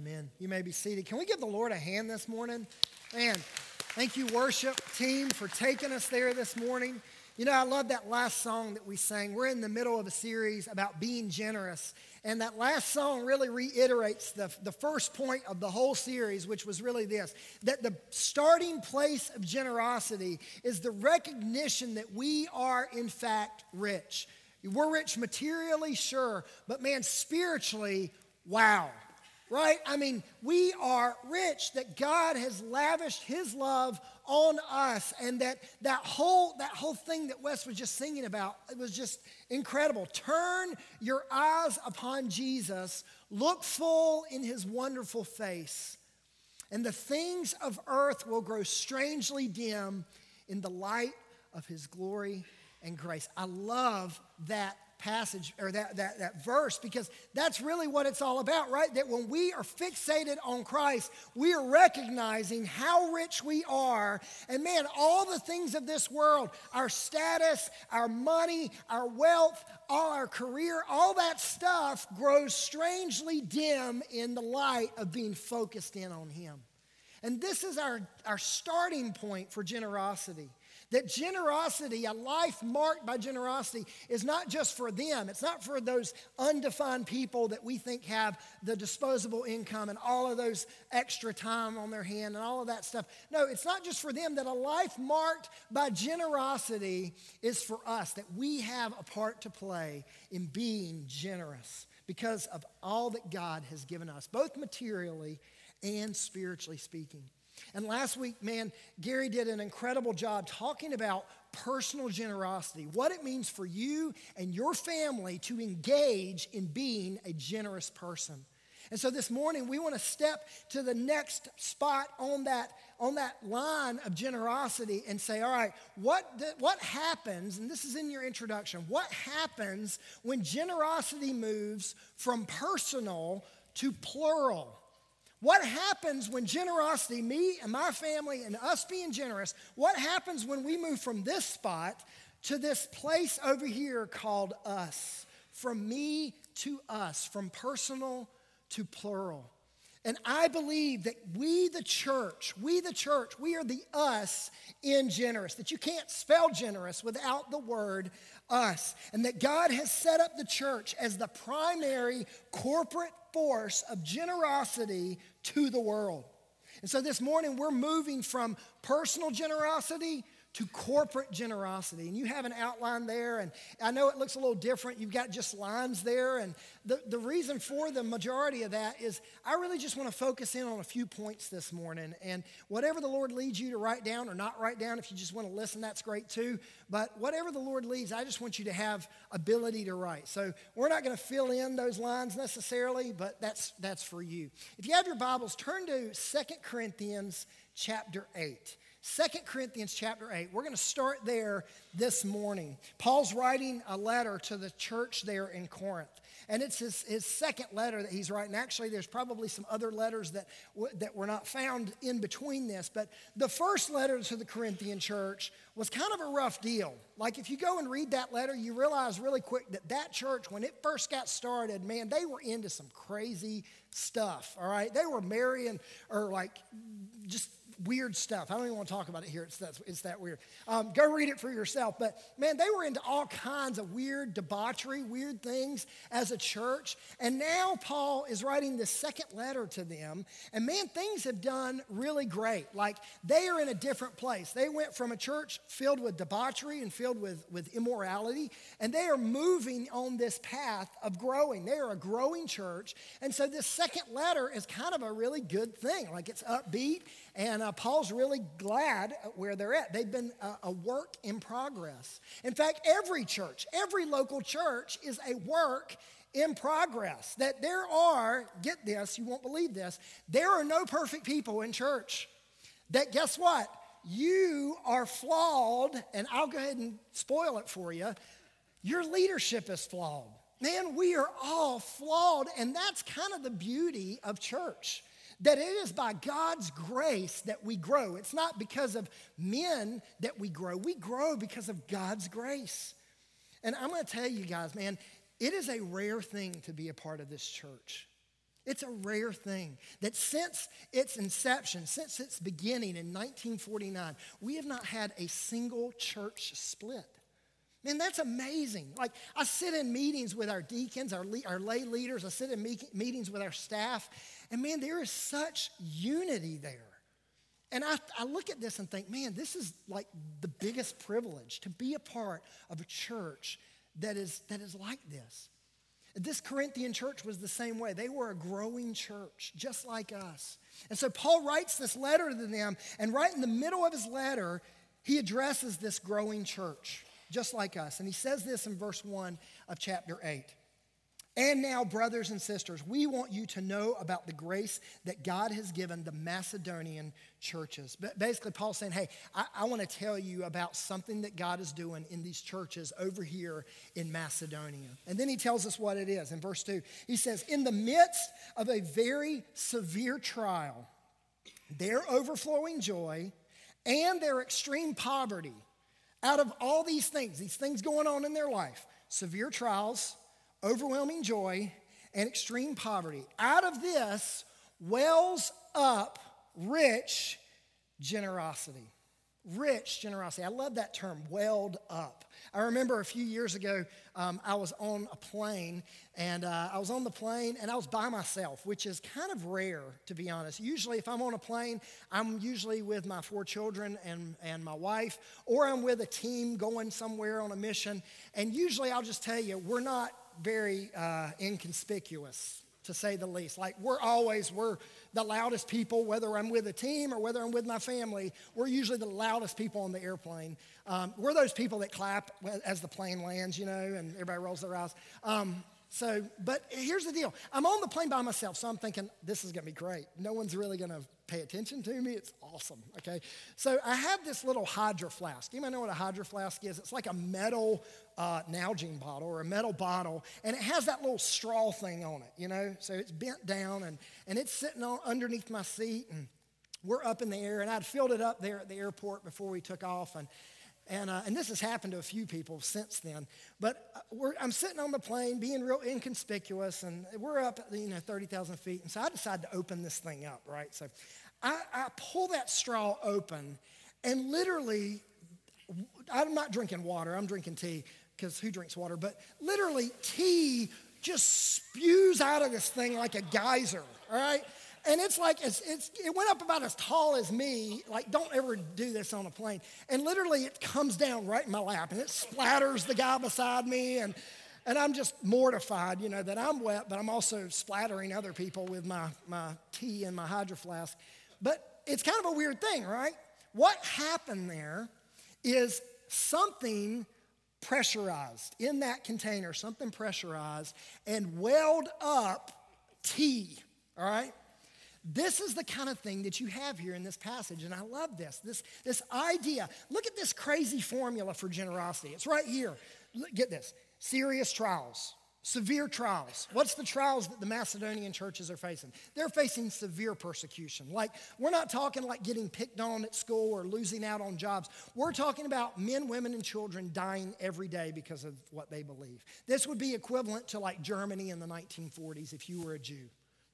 Amen. You may be seated. Can we give the Lord a hand this morning? Man, thank you, worship team, for taking us there this morning. You know, I love that last song that we sang. We're in the middle of a series about being generous. And that last song really reiterates the, the first point of the whole series, which was really this that the starting place of generosity is the recognition that we are, in fact, rich. We're rich materially, sure, but man, spiritually, wow right? I mean, we are rich that God has lavished his love on us and that that whole that whole thing that Wes was just singing about it was just incredible. Turn your eyes upon Jesus, look full in his wonderful face, and the things of earth will grow strangely dim in the light of his glory and grace. I love that passage or that, that, that verse because that's really what it's all about, right? That when we are fixated on Christ, we are recognizing how rich we are. And man, all the things of this world, our status, our money, our wealth, all our career, all that stuff grows strangely dim in the light of being focused in on Him. And this is our, our starting point for generosity. That generosity, a life marked by generosity, is not just for them. It's not for those undefined people that we think have the disposable income and all of those extra time on their hand and all of that stuff. No, it's not just for them. That a life marked by generosity is for us, that we have a part to play in being generous because of all that God has given us, both materially and spiritually speaking. And last week, man, Gary did an incredible job talking about personal generosity, what it means for you and your family to engage in being a generous person. And so this morning, we want to step to the next spot on that, on that line of generosity and say, all right, what, what happens, and this is in your introduction, what happens when generosity moves from personal to plural? What happens when generosity, me and my family and us being generous, what happens when we move from this spot to this place over here called us? From me to us, from personal to plural. And I believe that we, the church, we, the church, we are the us in generous, that you can't spell generous without the word us. And that God has set up the church as the primary corporate force of generosity to the world. And so this morning, we're moving from personal generosity to corporate generosity. And you have an outline there, and I know it looks a little different. You've got just lines there. And the, the reason for the majority of that is I really just want to focus in on a few points this morning. And whatever the Lord leads you to write down or not write down, if you just want to listen, that's great too. But whatever the Lord leads, I just want you to have ability to write. So we're not going to fill in those lines necessarily, but that's, that's for you. If you have your Bibles, turn to Second Corinthians chapter 8. Second Corinthians chapter 8. We're going to start there this morning. Paul's writing a letter to the church there in Corinth. And it's his, his second letter that he's writing. Actually, there's probably some other letters that, w- that were not found in between this. But the first letter to the Corinthian church was kind of a rough deal. Like, if you go and read that letter, you realize really quick that that church, when it first got started, man, they were into some crazy stuff, all right? They were marrying or like just weird stuff. I don't even want to talk about it here. It's that, it's that weird. Um, go read it for yourself. But man, they were into all kinds of weird debauchery, weird things as a church. And now Paul is writing this second letter to them. And man, things have done really great. Like they are in a different place. They went from a church filled with debauchery and filled with, with immorality, and they are moving on this path of growing. They are a growing church. And so this second letter is kind of a really good thing. Like it's upbeat and uh, Paul's really glad where they're at. They've been a, a work in progress. In fact, every church, every local church is a work in progress. That there are, get this, you won't believe this, there are no perfect people in church. That guess what? You are flawed, and I'll go ahead and spoil it for you. Your leadership is flawed. Man, we are all flawed, and that's kind of the beauty of church that it is by God's grace that we grow. It's not because of men that we grow. We grow because of God's grace. And I'm going to tell you guys, man, it is a rare thing to be a part of this church. It's a rare thing that since its inception, since its beginning in 1949, we have not had a single church split. Man, that's amazing. Like, I sit in meetings with our deacons, our, le- our lay leaders, I sit in me- meetings with our staff, and man, there is such unity there. And I, I look at this and think, man, this is like the biggest privilege to be a part of a church that is, that is like this. This Corinthian church was the same way. They were a growing church, just like us. And so Paul writes this letter to them, and right in the middle of his letter, he addresses this growing church, just like us. And he says this in verse 1 of chapter 8. And now, brothers and sisters, we want you to know about the grace that God has given the Macedonian churches. But basically, Paul's saying, hey, I, I want to tell you about something that God is doing in these churches over here in Macedonia. And then he tells us what it is in verse 2. He says, In the midst of a very severe trial, their overflowing joy and their extreme poverty, out of all these things, these things going on in their life, severe trials, overwhelming joy, and extreme poverty. Out of this wells up rich generosity. Rich generosity. I love that term, welled up. I remember a few years ago, um, I was on a plane, and uh, I was on the plane, and I was by myself, which is kind of rare, to be honest. Usually, if I'm on a plane, I'm usually with my four children and, and my wife, or I'm with a team going somewhere on a mission. And usually, I'll just tell you, we're not very uh, inconspicuous, to say the least. Like we're always, we're the loudest people, whether I'm with a team or whether I'm with my family. We're usually the loudest people on the airplane. Um, we're those people that clap as the plane lands, you know, and everybody rolls their eyes. Um, so, but here's the deal. I'm on the plane by myself, so I'm thinking, this is gonna be great. No one's really gonna pay attention to me. It's awesome, okay? So I have this little hydro flask. You might know what a hydro flask is. It's like a metal uh, Nalgene bottle or a metal bottle, and it has that little straw thing on it, you know? So it's bent down, and, and it's sitting on underneath my seat, and we're up in the air, and I'd filled it up there at the airport before we took off, and and, uh, and this has happened to a few people since then. But uh, I'm sitting on the plane being real inconspicuous, and we're up at you know, 30,000 feet. And so I decided to open this thing up, right? So I, I pull that straw open, and literally, I'm not drinking water, I'm drinking tea, because who drinks water? But literally, tea just spews out of this thing like a geyser, all right? And it's like, it's, it's, it went up about as tall as me. Like, don't ever do this on a plane. And literally, it comes down right in my lap and it splatters the guy beside me. And, and I'm just mortified, you know, that I'm wet, but I'm also splattering other people with my, my tea and my hydro flask. But it's kind of a weird thing, right? What happened there is something pressurized in that container, something pressurized, and welled up tea, all right? This is the kind of thing that you have here in this passage, and I love this. This, this idea. Look at this crazy formula for generosity. It's right here. Get this serious trials, severe trials. What's the trials that the Macedonian churches are facing? They're facing severe persecution. Like, we're not talking like getting picked on at school or losing out on jobs. We're talking about men, women, and children dying every day because of what they believe. This would be equivalent to like Germany in the 1940s if you were a Jew.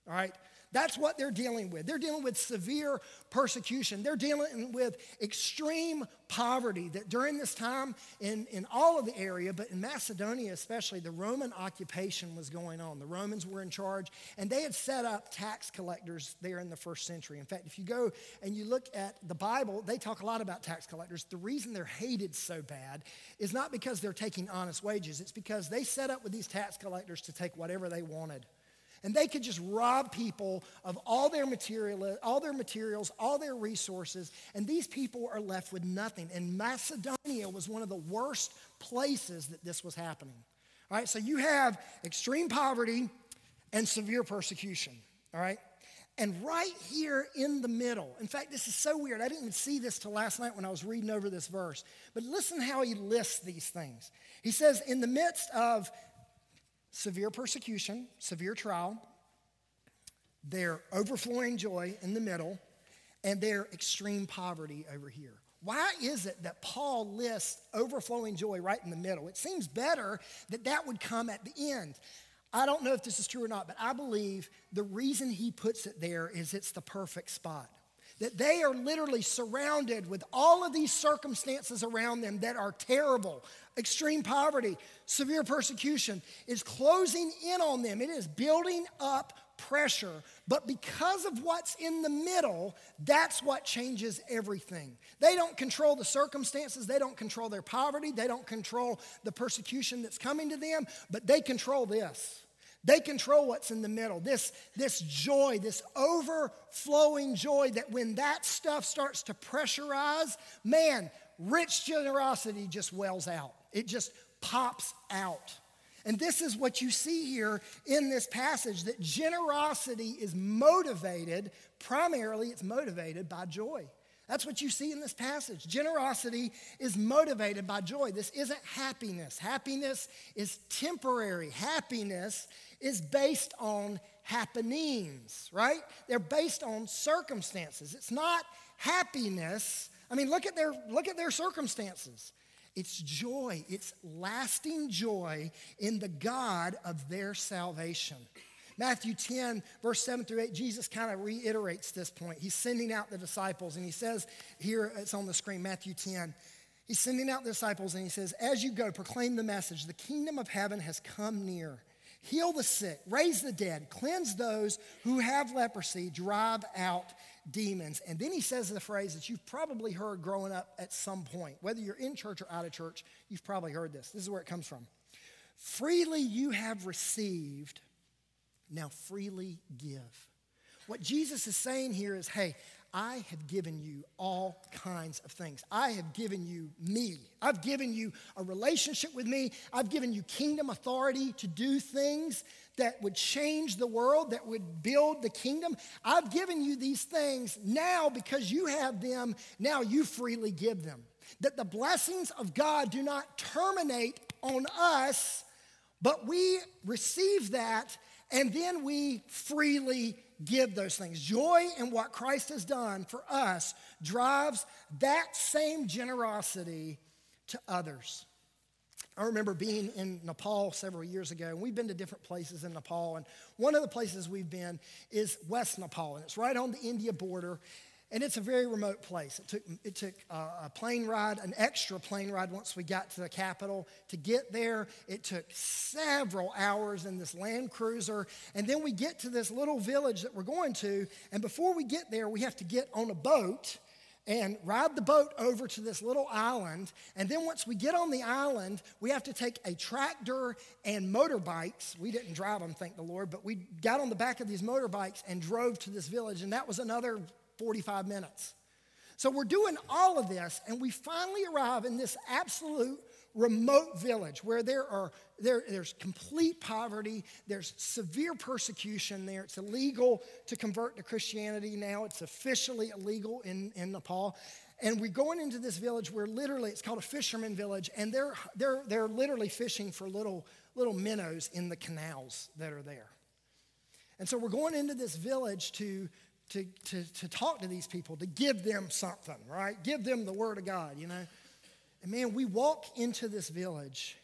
All right? That's what they're dealing with. They're dealing with severe persecution. They're dealing with extreme poverty that during this time in, in all of the area, but in Macedonia especially, the Roman occupation was going on. The Romans were in charge, and they had set up tax collectors there in the first century. In fact, if you go and you look at the Bible, they talk a lot about tax collectors. The reason they're hated so bad is not because they're taking honest wages, it's because they set up with these tax collectors to take whatever they wanted. And they could just rob people of all their material, all their materials, all their resources, and these people are left with nothing. And Macedonia was one of the worst places that this was happening. All right, so you have extreme poverty and severe persecution. All right? And right here in the middle, in fact, this is so weird. I didn't even see this till last night when I was reading over this verse. But listen how he lists these things. He says, in the midst of severe persecution, severe trial, their overflowing joy in the middle, and their extreme poverty over here. Why is it that Paul lists overflowing joy right in the middle? It seems better that that would come at the end. I don't know if this is true or not, but I believe the reason he puts it there is it's the perfect spot. That they are literally surrounded with all of these circumstances around them that are terrible. Extreme poverty, severe persecution is closing in on them. It is building up pressure. But because of what's in the middle, that's what changes everything. They don't control the circumstances, they don't control their poverty, they don't control the persecution that's coming to them, but they control this. They control what's in the middle. This, this joy, this overflowing joy that when that stuff starts to pressurize, man, rich generosity just wells out. It just pops out. And this is what you see here in this passage that generosity is motivated, primarily, it's motivated by joy. That's what you see in this passage. Generosity is motivated by joy. This isn't happiness. Happiness is temporary. Happiness is based on happenings, right? They're based on circumstances. It's not happiness. I mean, look at their look at their circumstances. It's joy. It's lasting joy in the God of their salvation. Matthew 10, verse 7 through 8, Jesus kind of reiterates this point. He's sending out the disciples, and he says here, it's on the screen, Matthew 10. He's sending out the disciples, and he says, As you go, proclaim the message the kingdom of heaven has come near heal the sick, raise the dead, cleanse those who have leprosy, drive out demons. And then he says the phrase that you've probably heard growing up at some point. Whether you're in church or out of church, you've probably heard this. This is where it comes from. Freely you have received, now freely give. What Jesus is saying here is hey, I have given you all kinds of things. I have given you me. I've given you a relationship with me. I've given you kingdom authority to do things that would change the world, that would build the kingdom. I've given you these things now because you have them. Now you freely give them. That the blessings of God do not terminate on us, but we receive that and then we freely give those things. Joy in what Christ has done for us drives that same generosity to others. I remember being in Nepal several years ago, and we've been to different places in Nepal. And one of the places we've been is West Nepal, and it's right on the India border. And it's a very remote place. It took, it took a plane ride, an extra plane ride once we got to the capital to get there. It took several hours in this Land Cruiser. And then we get to this little village that we're going to. And before we get there, we have to get on a boat and ride the boat over to this little island. And then once we get on the island, we have to take a tractor and motorbikes. We didn't drive them, thank the Lord, but we got on the back of these motorbikes and drove to this village. And that was another 45 minutes. So we're doing all of this, and we finally arrive in this absolute remote village where there are there, there's complete poverty, there's severe persecution there. It's illegal to convert to Christianity now. It's officially illegal in, in Nepal. And we're going into this village where literally it's called a fisherman village, and they're they're they're literally fishing for little little minnows in the canals that are there. And so we're going into this village to to, to, to talk to these people, to give them something, right? Give them the word of God, you know? And man, we walk into this village,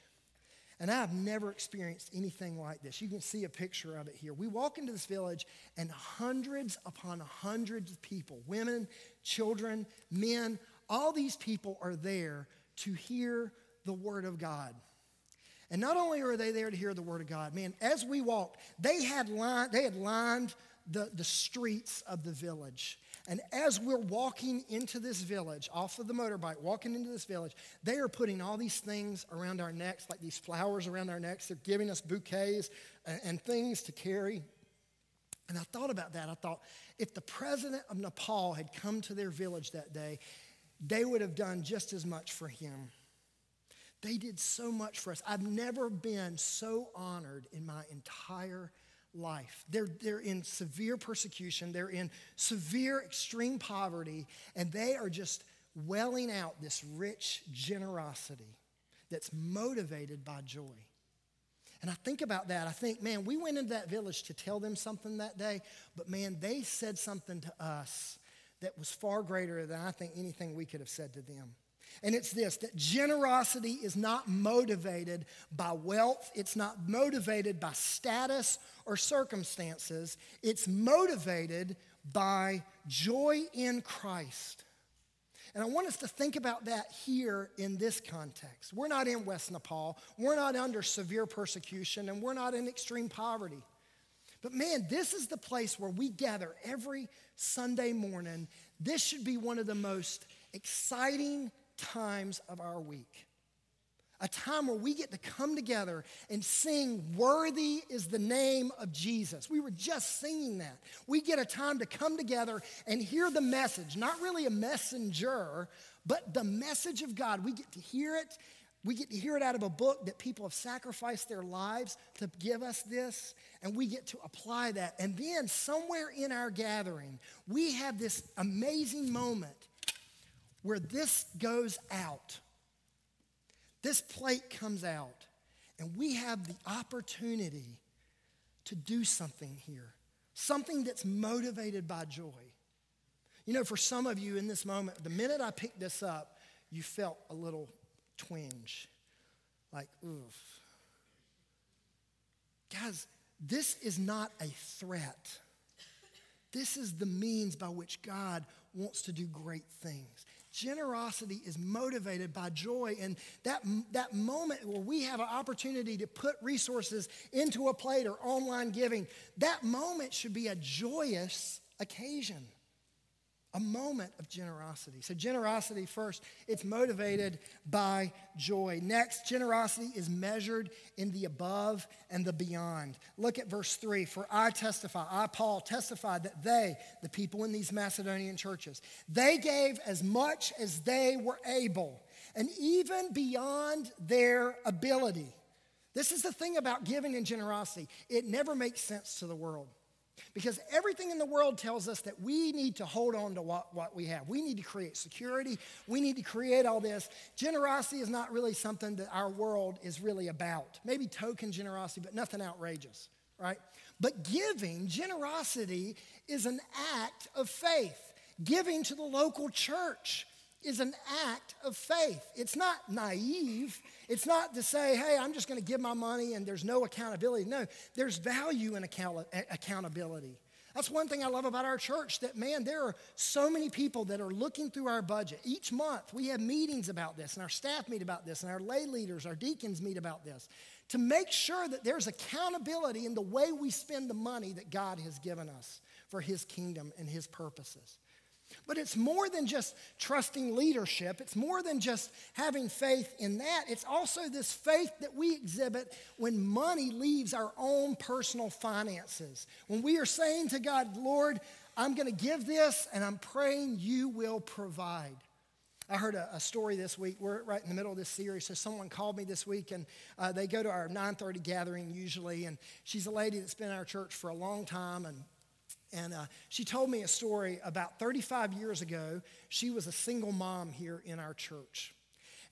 and I've never experienced anything like this. You can see a picture of it here. We walk into this village, and hundreds upon hundreds of people women, children, men all these people are there to hear the word of God. And not only are they there to hear the word of God, man, as we walked, they had lined, they had lined the, the streets of the village. And as we're walking into this village, off of the motorbike, walking into this village, they are putting all these things around our necks, like these flowers around our necks. They're giving us bouquets and, and things to carry. And I thought about that. I thought, if the president of Nepal had come to their village that day, they would have done just as much for him. They did so much for us. I've never been so honored in my entire life. They're, they're in severe persecution, they're in severe, extreme poverty, and they are just welling out this rich generosity that's motivated by joy. And I think about that. I think, man, we went into that village to tell them something that day, but man, they said something to us that was far greater than I think anything we could have said to them. And it's this that generosity is not motivated by wealth, it's not motivated by status or circumstances, it's motivated by joy in Christ. And I want us to think about that here in this context. We're not in West Nepal, we're not under severe persecution, and we're not in extreme poverty. But man, this is the place where we gather every Sunday morning. This should be one of the most exciting times of our week. A time where we get to come together and sing, Worthy is the name of Jesus. We were just singing that. We get a time to come together and hear the message, not really a messenger, but the message of God. We get to hear it. We get to hear it out of a book that people have sacrificed their lives to give us this, and we get to apply that. And then, somewhere in our gathering, we have this amazing moment where this goes out. This plate comes out, and we have the opportunity to do something here, something that's motivated by joy. You know, for some of you in this moment, the minute I picked this up, you felt a little twinge. Like, oof. Guys, this is not a threat. This is the means by which God wants to do great things. Generosity is motivated by joy. And that, that moment where we have an opportunity to put resources into a plate or online giving, that moment should be a joyous occasion a moment of generosity. So, generosity first, it's motivated by joy. Next, generosity is measured in the above and the beyond. Look at verse 3 For I testify, I, Paul, testified that they, the people in these Macedonian churches, they gave as much as they were able, and even beyond their ability. This is the thing about giving and generosity, it never makes sense to the world. Because everything in the world tells us that we need to hold on to what, what we have. We need to create security. We need to create all this. Generosity is not really something that our world is really about. Maybe token generosity, but nothing outrageous, right? But giving, generosity, is an act of faith. Giving to the local church is an act of faith. It's not naive. It's not to say, hey, I'm just going to give my money and there's no accountability. No, there's value in account- accountability. That's one thing I love about our church that, man, there are so many people that are looking through our budget. Each month, we have meetings about this, and our staff meet about this, and our lay leaders, our deacons meet about this to make sure that there's accountability in the way we spend the money that God has given us for His kingdom and His purposes. But it's more than just trusting leadership. It's more than just having faith in that. It's also this faith that we exhibit when money leaves our own personal finances. When we are saying to God, Lord, I'm going to give this and I'm praying you will provide. I heard a, a, story this week. We're right in the middle of this series. So someone called me this week, and uh, they go to our 9:30 gathering usually. And she's a lady that's been in our church for a long time, and and uh, she told me a story about 35 years ago. She was a single mom here in our church.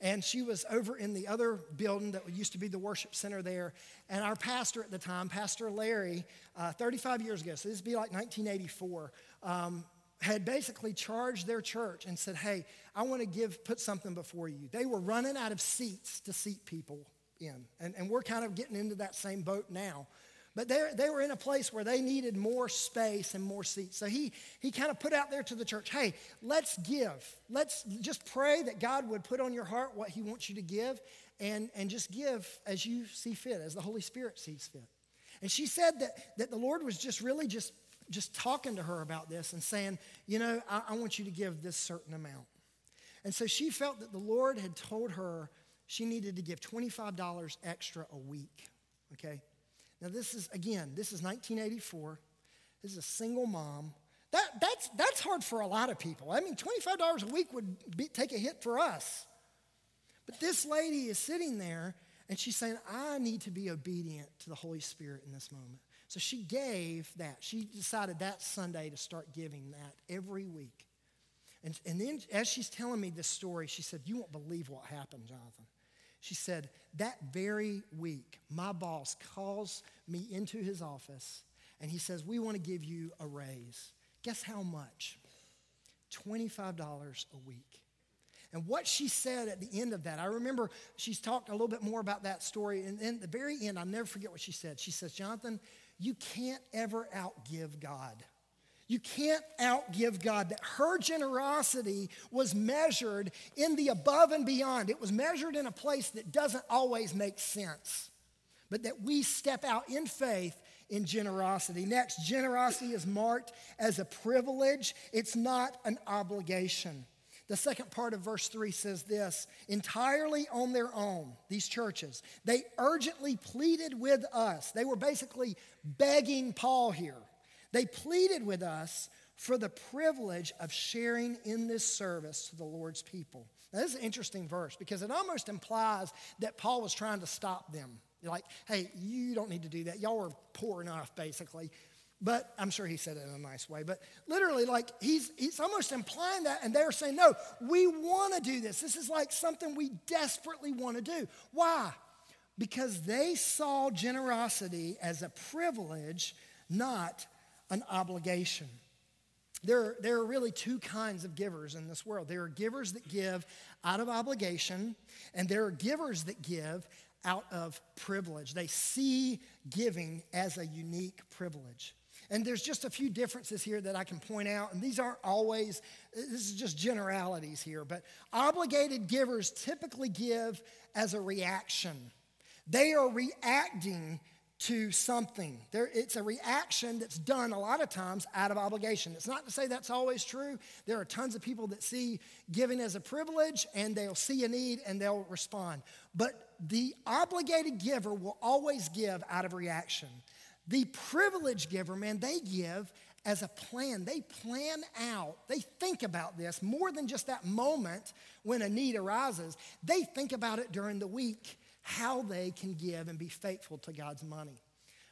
And she was over in the other building that used to be the worship center there. And our pastor at the time, Pastor Larry, uh, 35 years ago, so this would be like 1984, um, had basically charged their church and said, Hey, I want to give, put something before you. They were running out of seats to seat people in. And, and we're kind of getting into that same boat now. But they were in a place where they needed more space and more seats. So he, he kind of put out there to the church hey, let's give. Let's just pray that God would put on your heart what he wants you to give and, and just give as you see fit, as the Holy Spirit sees fit. And she said that, that the Lord was just really just, just talking to her about this and saying, you know, I, I want you to give this certain amount. And so she felt that the Lord had told her she needed to give $25 extra a week, okay? Now, this is, again, this is 1984. This is a single mom. That, that's, that's hard for a lot of people. I mean, $25 a week would be, take a hit for us. But this lady is sitting there and she's saying, I need to be obedient to the Holy Spirit in this moment. So she gave that. She decided that Sunday to start giving that every week. And, and then as she's telling me this story, she said, You won't believe what happened, Jonathan. She said, That very week, my boss calls me into his office and he says, We want to give you a raise. Guess how much? $25 a week. And what she said at the end of that, I remember she's talked a little bit more about that story. And in the very end, I'll never forget what she said. She says, Jonathan, you can't ever outgive God. You can't outgive God. That her generosity was measured in the above and beyond. It was measured in a place that doesn't always make sense, but that we step out in faith in generosity. Next, generosity is marked as a privilege, it's not an obligation. The second part of verse 3 says this entirely on their own, these churches, they urgently pleaded with us. They were basically begging Paul here. They pleaded with us for the privilege of sharing in this service to the Lord's people. Now, this is an interesting verse because it almost implies that Paul was trying to stop them. You're like, hey, you don't need to do that. Y'all are poor enough, basically. But I'm sure he said it in a nice way. But literally, like he's he's almost implying that, and they're saying, no, we want to do this. This is like something we desperately want to do. Why? Because they saw generosity as a privilege, not an obligation. There, there are really two kinds of givers in this world. There are givers that give out of obligation, and there are givers that give out of privilege. They see giving as a unique privilege. And there's just a few differences here that I can point out, and these aren't always, this is just generalities here, but obligated givers typically give as a reaction. They are reacting to something. There, it's a reaction that's done a lot of times out of obligation. It's not to say that's always true. There are tons of people that see giving as a privilege and they'll see a need and they'll respond. But the obligated giver will always give out of reaction. The privilege giver, man, they give as a plan. They plan out, they think about this more than just that moment when a need arises. They think about it during the week, how they can give and be faithful to God's money.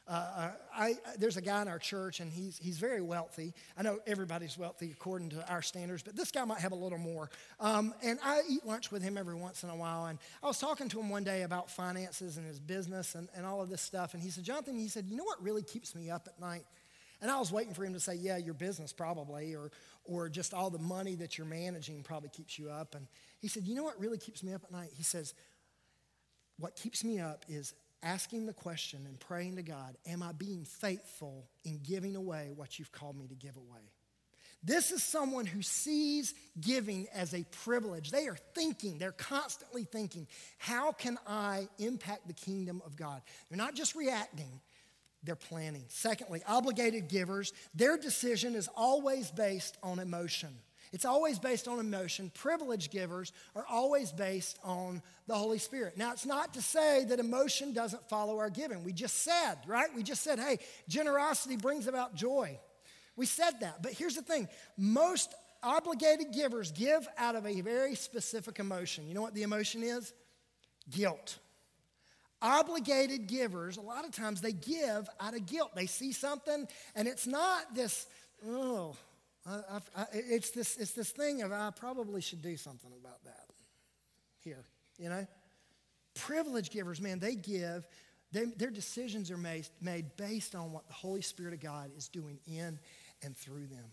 Uh, uh, I, there's a guy in our church, and he's, he's very wealthy. I know everybody's wealthy according to our standards, but this guy might have a little more. Um, and I eat lunch with him every once in a while. And I was talking to him one day about finances and his business and, and all of this stuff. And he said, Jonathan, he said, you know what really keeps me up at night? And I was waiting for him to say, yeah, your business probably, or, or just all the money that you're managing probably keeps you up. And he said, you know what really keeps me up at night? He says, what keeps me up is asking the question and praying to God, Am I being faithful in giving away what you've called me to give away? This is someone who sees giving as a privilege. They are thinking, they're constantly thinking, How can I impact the kingdom of God? They're not just reacting, they're planning. Secondly, obligated givers, their decision is always based on emotion. It's always based on emotion. Privilege givers are always based on the Holy Spirit. Now, it's not to say that emotion doesn't follow our giving. We just said, right? We just said, hey, generosity brings about joy. We said that. But here's the thing most obligated givers give out of a very specific emotion. You know what the emotion is? Guilt. Obligated givers, a lot of times they give out of guilt. They see something, and it's not this, oh, I, I, it's, this, it's this thing of I probably should do something about that here, you know? Privilege givers, man, they give, they, their decisions are made, made based on what the Holy Spirit of God is doing in and through them.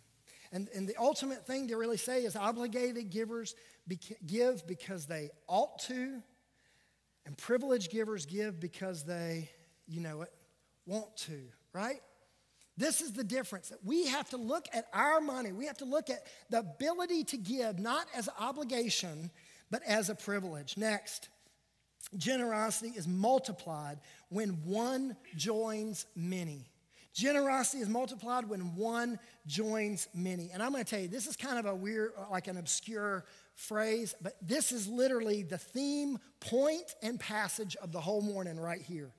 And, and the ultimate thing to really say is obligated givers give because they ought to, and privilege givers give because they, you know it, want to, right? This is the difference. that We have to look at our money. We have to look at the ability to give, not as an obligation, but as a privilege. Next, generosity is multiplied when one joins many. Generosity is multiplied when one joins many. And I'm going to tell you, this is kind of a weird, like an obscure phrase, but this is literally the theme, point, and passage of the whole morning right here.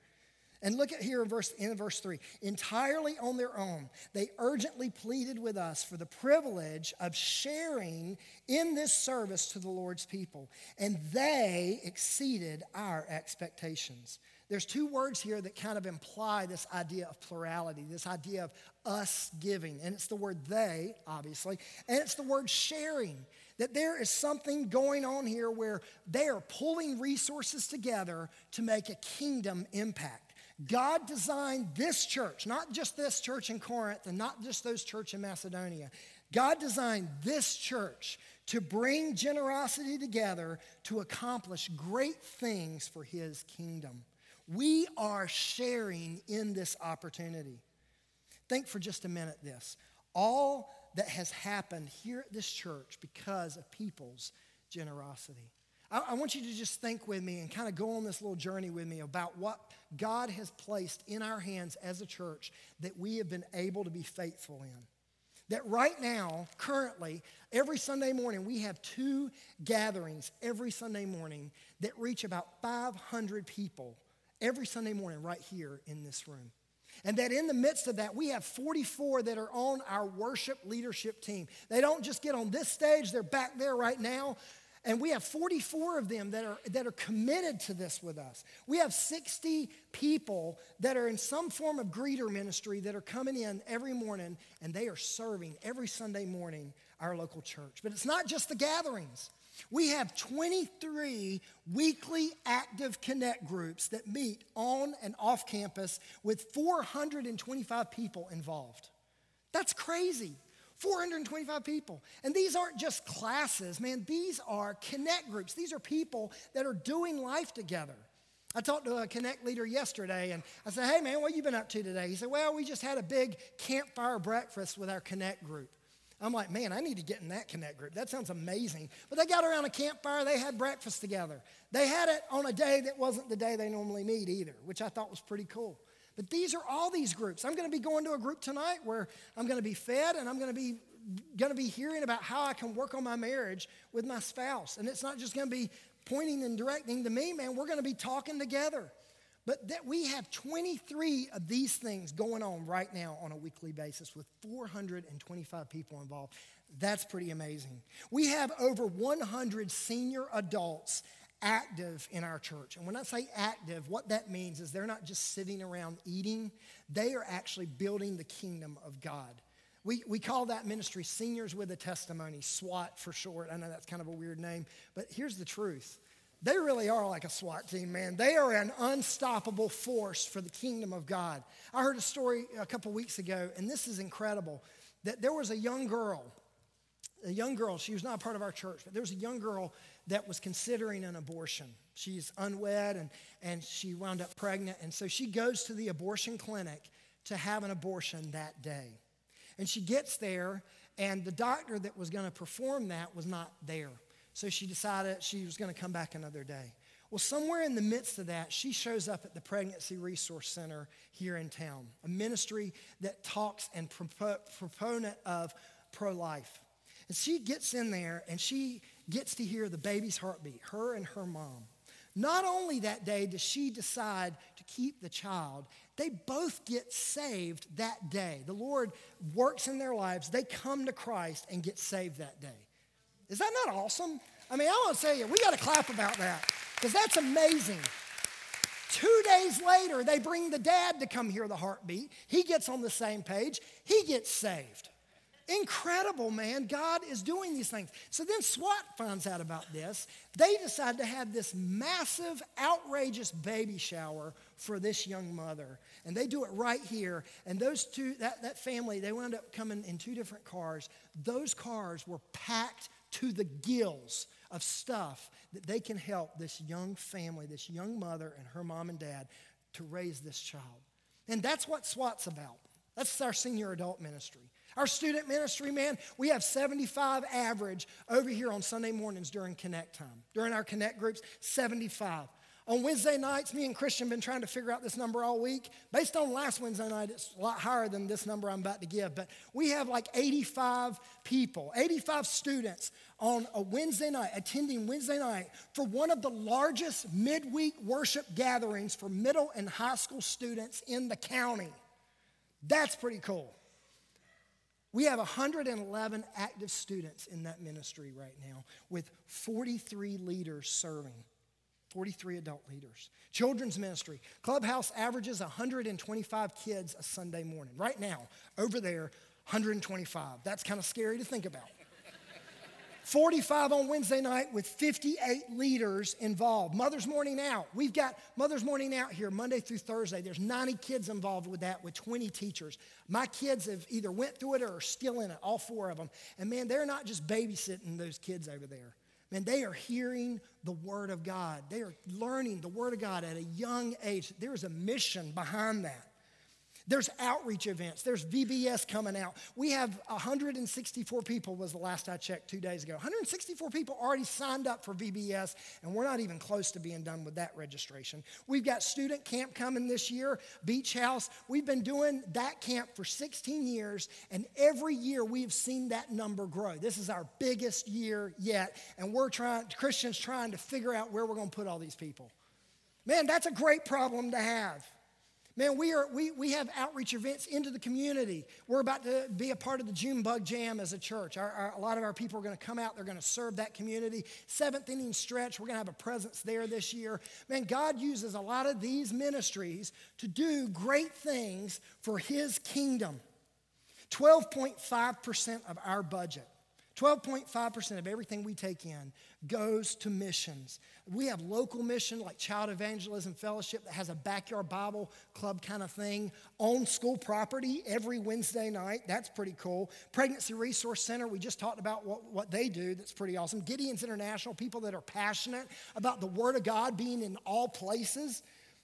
And look at here in verse, in verse 3 entirely on their own, they urgently pleaded with us for the privilege of sharing in this service to the Lord's people. And they exceeded our expectations. There's two words here that kind of imply this idea of plurality, this idea of us giving. And it's the word they, obviously, and it's the word sharing. That there is something going on here where they are pulling resources together to make a kingdom impact. God designed this church, not just this church in Corinth and not just those church in Macedonia. God designed this church to bring generosity together to accomplish great things for his kingdom. We are sharing in this opportunity. Think for just a minute this. All that has happened here at this church because of people's generosity. I, I want you to just think with me and kind of go on this little journey with me about what God has placed in our hands as a church that we have been able to be faithful in. That right now, currently, every Sunday morning, we have two gatherings every Sunday morning that reach about 500 people every Sunday morning right here in this room. And that in the midst of that, we have 44 that are on our worship leadership team. They don't just get on this stage, they're back there right now. And we have 44 of them that are, that are committed to this with us. We have 60 people that are in some form of greeter ministry that are coming in every morning and they are serving every Sunday morning our local church. But it's not just the gatherings. We have 23 weekly active connect groups that meet on and off campus with 425 people involved. That's crazy. 425 people. And these aren't just classes, man, these are connect groups. These are people that are doing life together. I talked to a Connect leader yesterday and I said, Hey man, what you been up to today? He said, Well, we just had a big campfire breakfast with our Connect group. I'm like, man, I need to get in that Connect group. That sounds amazing. But they got around a campfire, they had breakfast together. They had it on a day that wasn't the day they normally meet either, which I thought was pretty cool. But these are all these groups. I'm going to be going to a group tonight where I'm going to be fed and I'm going to be going to be hearing about how I can work on my marriage with my spouse. And it's not just going to be pointing and directing to me, man. We're going to be talking together. But that we have 23 of these things going on right now on a weekly basis with 425 people involved. That's pretty amazing. We have over 100 senior adults active in our church. And when I say active, what that means is they're not just sitting around eating, they are actually building the kingdom of God. We, we call that ministry Seniors with a Testimony, SWAT for short. I know that's kind of a weird name, but here's the truth they really are like a SWAT team, man. They are an unstoppable force for the kingdom of God. I heard a story a couple weeks ago, and this is incredible that there was a young girl, a young girl, she was not a part of our church, but there was a young girl that was considering an abortion. She's unwed and, and she wound up pregnant, and so she goes to the abortion clinic to have an abortion that day. And she gets there, and the doctor that was going to perform that was not there. So she decided she was going to come back another day. Well, somewhere in the midst of that, she shows up at the Pregnancy Resource Center here in town, a ministry that talks and proponent of pro life. And she gets in there and she gets to hear the baby's heartbeat, her and her mom. Not only that day does she decide to keep the child, they both get saved that day. The Lord works in their lives, they come to Christ and get saved that day. Is that not awesome? I mean, I want to say, we got to clap about that because that's amazing. Two days later, they bring the dad to come hear the heartbeat. He gets on the same page, he gets saved. Incredible, man. God is doing these things. So then SWAT finds out about this. They decide to have this massive, outrageous baby shower for this young mother. And they do it right here. And those two, that, that family, they wound up coming in two different cars. Those cars were packed to the gills of stuff that they can help this young family, this young mother and her mom and dad to raise this child. And that's what SWAT's about. That's our senior adult ministry. Our student ministry, man, we have 75 average over here on Sunday mornings during Connect time. During our Connect groups, 75. On Wednesday nights, me and Christian have been trying to figure out this number all week. Based on last Wednesday night, it's a lot higher than this number I'm about to give. But we have like 85 people, 85 students on a Wednesday night, attending Wednesday night for one of the largest midweek worship gatherings for middle and high school students in the county. That's pretty cool. We have 111 active students in that ministry right now with 43 leaders serving. 43 adult leaders. Children's ministry. Clubhouse averages 125 kids a Sunday morning. Right now, over there, 125. That's kind of scary to think about. 45 on Wednesday night with 58 leaders involved. Mother's Morning Out. We've got Mother's Morning Out here Monday through Thursday. There's 90 kids involved with that with 20 teachers. My kids have either went through it or are still in it, all four of them. And man, they're not just babysitting those kids over there. Man, they are hearing the Word of God. They are learning the Word of God at a young age. There is a mission behind that. There's outreach events. There's VBS coming out. We have 164 people was the last I checked two days ago. 164 people already signed up for VBS, and we're not even close to being done with that registration. We've got student camp coming this year, Beach House. We've been doing that camp for 16 years, and every year we have seen that number grow. This is our biggest year yet, and we're trying, Christian's trying to figure out where we're going to put all these people. Man, that's a great problem to have. Man, we, are, we, we have outreach events into the community. We're about to be a part of the June Bug Jam as a church. Our, our, a lot of our people are going to come out, they're going to serve that community. Seventh inning stretch, we're going to have a presence there this year. Man, God uses a lot of these ministries to do great things for His kingdom. 12.5% of our budget 12.5% of everything we take in goes to missions. We have local mission like Child Evangelism Fellowship that has a backyard Bible club kind of thing on school property every Wednesday night. That's pretty cool. Pregnancy Resource Center, we just talked about what, what they do. That's pretty awesome. Gideons International, people that are passionate about the Word of God being in all places.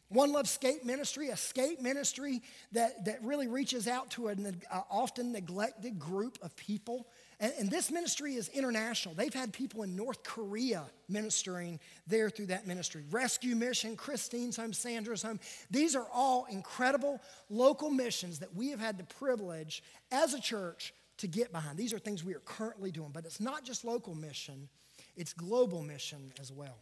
One Love Skate Ministry, a skate ministry that, that really reaches out to an uh, often neglected group of people and, and, this ministry is international. They've had people in North Korea ministering there through that ministry. Rescue Mission, Christine's home, Sandra's home. These are all incredible local missions that we have had the privilege as a church to get behind. These are things we are currently doing, but it's not just local mission, it's global mission as well.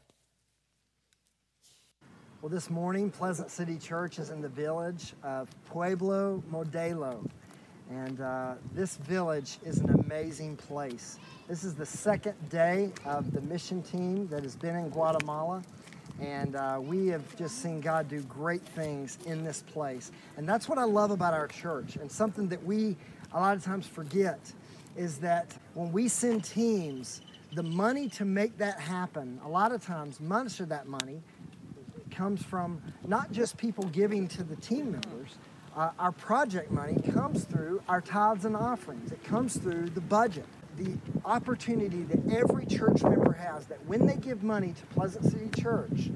Well, this morning, Pleasant City Church is in the village of Pueblo Modelo. And uh, this village is an amazing place. This is the second day of the mission team that has been in Guatemala. And uh, we have just seen God do great things in this place. And that's what I love about our church. And something that we a lot of times forget is that when we send teams, the money to make that happen, a lot of times, much of that money comes from not just people giving to the team members, uh, our project money comes through our tithes and offerings. It comes through the budget. The opportunity that every church member has that when they give money to Pleasant City Church,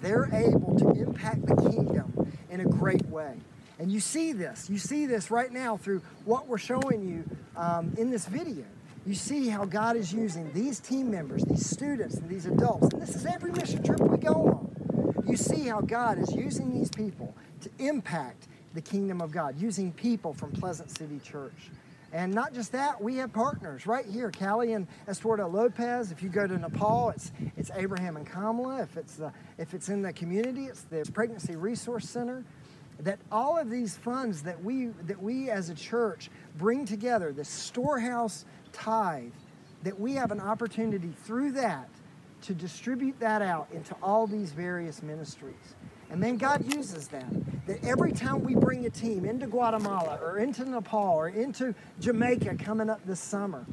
they're able to impact the kingdom in a great way. And you see this. You see this right now through what we're showing you um, in this video. You see how God is using these team members, these students, and these adults. And this is every mission trip we go on. You see how God is using these people to impact the kingdom of God, using people from Pleasant City Church. And not just that, we have partners right here. Callie and Estuardo Lopez. If you go to Nepal, it's, it's Abraham and Kamala. If it's, uh, if it's in the community, it's the Pregnancy Resource Center. That all of these funds that we, that we as a church bring together, the storehouse tithe, that we have an opportunity through that to distribute that out into all these various ministries. And then God uses that. That every time we bring a team into Guatemala or into Nepal or into Jamaica coming up this summer,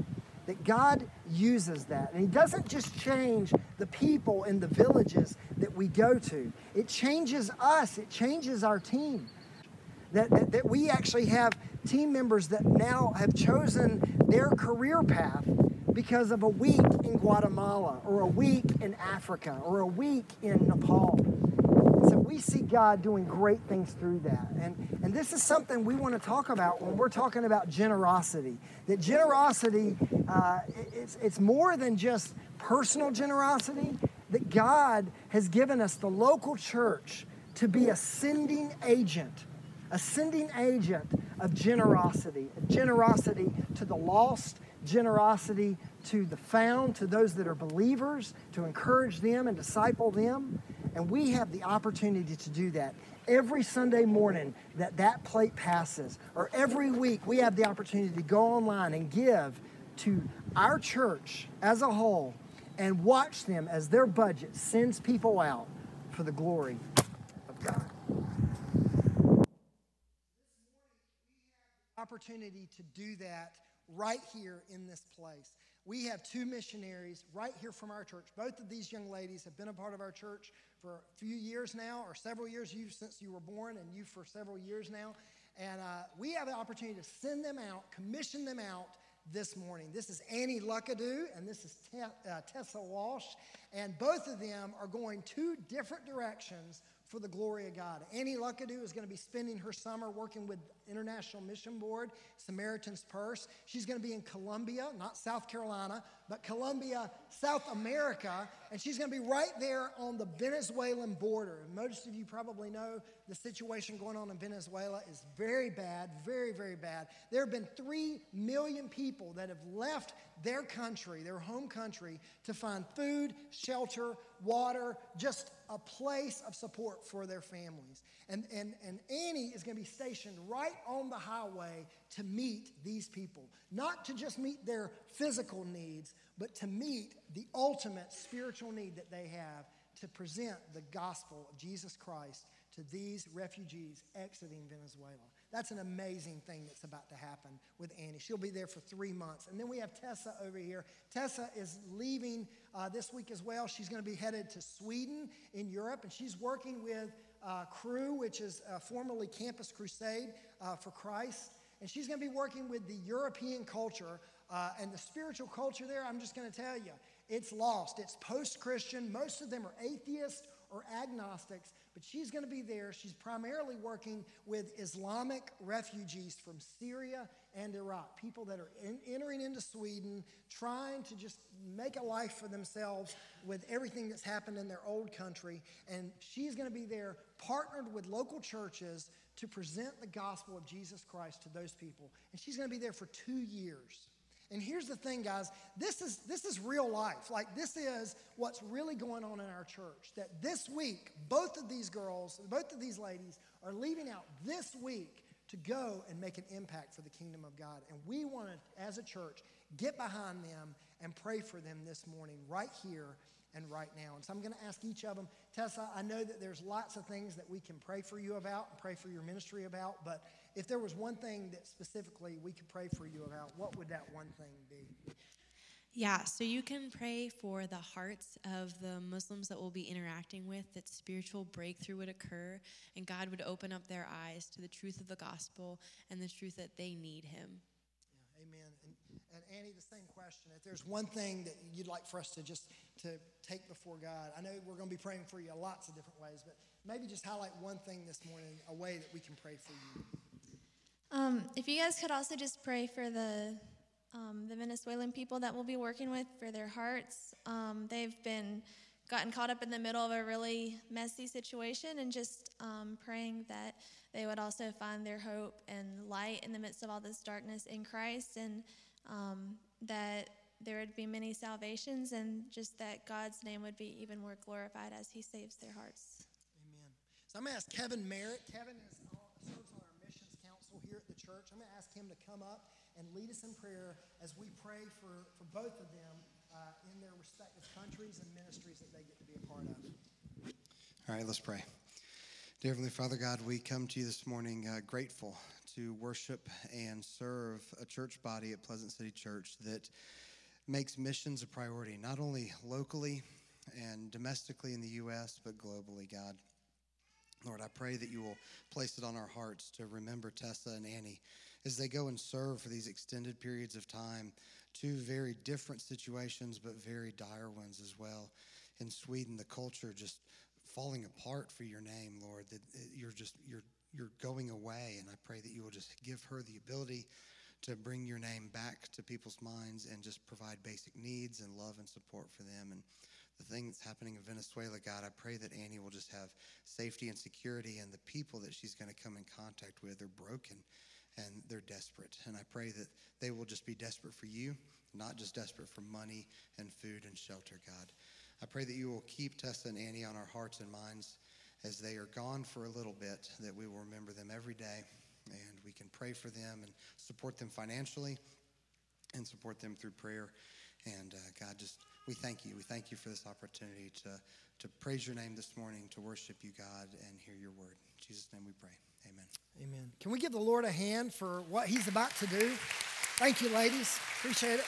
that God uses that. And He doesn't just change the people in the villages that we go to, it changes us, it changes our team. That, that, that we actually have team members that now have chosen their career path because of a week in Guatemala or a week in Africa or a week in Nepal we see God doing great things through that. And, and this is something we want to talk about when we're talking about generosity. That generosity, uh, it's, it's more than just personal generosity, that God has given us the local church to be a sending agent, a sending agent of generosity, generosity to the lost, generosity to the found, to those that are believers, to encourage them and disciple them. And we have the opportunity to do that every Sunday morning that that plate passes, or every week we have the opportunity to go online and give to our church as a whole and watch them as their budget sends people out for the glory of God. Opportunity to do that right here in this place. We have two missionaries right here from our church. Both of these young ladies have been a part of our church for a few years now, or several years, you since you were born, and you for several years now. And uh, we have the opportunity to send them out, commission them out this morning. This is Annie Luckadoo and this is uh, Tessa Walsh. And both of them are going two different directions for the glory of God. Annie Luckadoo is going to be spending her summer working with International Mission Board, Samaritan's Purse. She's going to be in Colombia, not South Carolina, but Colombia, South America, and she's going to be right there on the Venezuelan border. Most of you probably know the situation going on in Venezuela is very bad, very, very bad. There have been 3 million people that have left their country, their home country, to find food, shelter, water, just a place of support for their families. And, and, and Annie is going to be stationed right on the highway to meet these people, not to just meet their physical needs, but to meet the ultimate spiritual need that they have to present the gospel of Jesus Christ to these refugees exiting Venezuela. That's an amazing thing that's about to happen with Annie. She'll be there for three months. And then we have Tessa over here. Tessa is leaving uh, this week as well. She's going to be headed to Sweden in Europe, and she's working with uh, Cru, which is uh, formerly Campus Crusade uh, for Christ. And she's going to be working with the European culture uh, and the spiritual culture there. I'm just going to tell you, it's lost. It's post Christian. Most of them are atheists or agnostics, but she's going to be there. She's primarily working with Islamic refugees from Syria and Iraq, people that are in, entering into Sweden, trying to just make a life for themselves with everything that's happened in their old country. And she's going to be there, partnered with local churches to present the gospel of Jesus Christ to those people. And she's going to be there for two years. And here's the thing, guys. This is this is real life. Like this is what's really going on in our church. That this week, both of these girls, both of these ladies are leaving out this week to go and make an impact for the kingdom of God. And we want to, as a church, get behind them and pray for them this morning, right here and right now. And so I'm going to ask each of them, Tessa, I know that there's lots of things that we can pray for you about and pray for your ministry about, but if there was one thing that specifically we could pray for you about, what would that one thing be? Yeah, so you can pray for the hearts of the Muslims that we'll be interacting with, that spiritual breakthrough would occur, and God would open up their eyes to the truth of the gospel and the truth that they need Him. Yeah, amen. And, and Annie, the same question. If there's one thing that you'd like for us to just to take before God, I know we're going to be praying for you lots of different ways, but maybe just highlight one thing this morning, a way that we can pray for you. Um, if you guys could also just pray for the um, the Venezuelan people that we'll be working with for their hearts. Um, they've been gotten caught up in the middle of a really messy situation, and just um, praying that they would also find their hope and light in the midst of all this darkness in Christ, and um, that there would be many salvations, and just that God's name would be even more glorified as He saves their hearts. Amen. So I'm going to ask Kevin Merritt. Kevin is, serves on our missions council here at the church. I'm going to ask him to come up and lead us in prayer as we pray for, for both of them uh, in their respective countries and ministries that they get to be a part of. All right, let's pray. Dear Heavenly Father God, we come to you this morning uh, grateful to worship and serve a church body at Pleasant City Church that makes missions a priority, not only locally and domestically in the U.S., but globally, God. Lord, I pray that you will place it on our hearts to remember Tessa and Annie as they go and serve for these extended periods of time. Two very different situations, but very dire ones as well. In Sweden, the culture just falling apart for your name, Lord. That uh, you're just you're you're going away, and I pray that you will just give her the ability to bring your name back to people's minds and just provide basic needs and love and support for them. And the thing that's happening in Venezuela, God, I pray that Annie will just have safety and security, and the people that she's going to come in contact with are broken and they're desperate. And I pray that they will just be desperate for you, not just desperate for money and food and shelter, God. I pray that you will keep Tessa and Annie on our hearts and minds as they are gone for a little bit, that we will remember them every day and we can pray for them and support them financially and support them through prayer. And uh, God, just we thank you. We thank you for this opportunity to, to praise your name this morning, to worship you, God, and hear your word. In Jesus' name we pray. Amen. Amen. Can we give the Lord a hand for what he's about to do? Thank you, ladies. Appreciate it.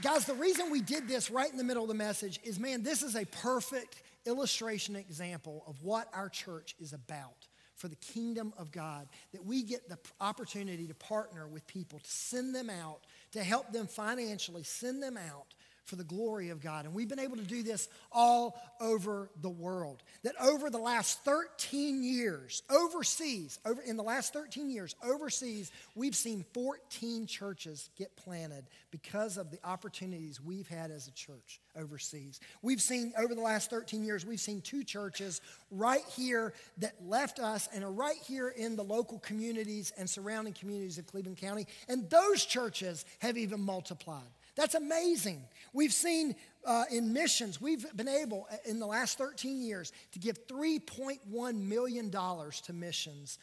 guys, the reason we did this right in the middle of the message is man, this is a perfect illustration example of what our church is about for the kingdom of God. That we get the opportunity to partner with people, to send them out, to help them financially, send them out for the glory of God. And we've been able to do this all over the world. That over the last 13 years, overseas, over in the last 13 years, overseas, we've seen 14 churches get planted because of the opportunities we've had as a church overseas. We've seen over the last 13 years, we've seen two churches right here that left us and are right here in the local communities and surrounding communities of Cleveland County. And those churches have even multiplied. That's amazing. We've seen uh, in missions, we've been able uh, in the last 13 years to give $3.1 million to missions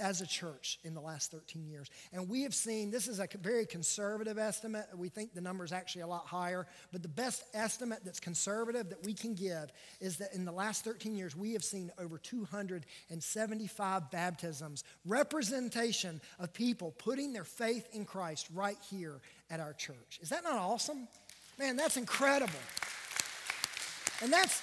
as a church in the last 13 years. And we have seen, this is a very conservative estimate. We think the number is actually a lot higher, but the best estimate that's conservative that we can give is that in the last 13 years, we have seen over 275 baptisms, representation of people putting their faith in Christ right here at our church. Is that not awesome? Man, that's incredible. And that's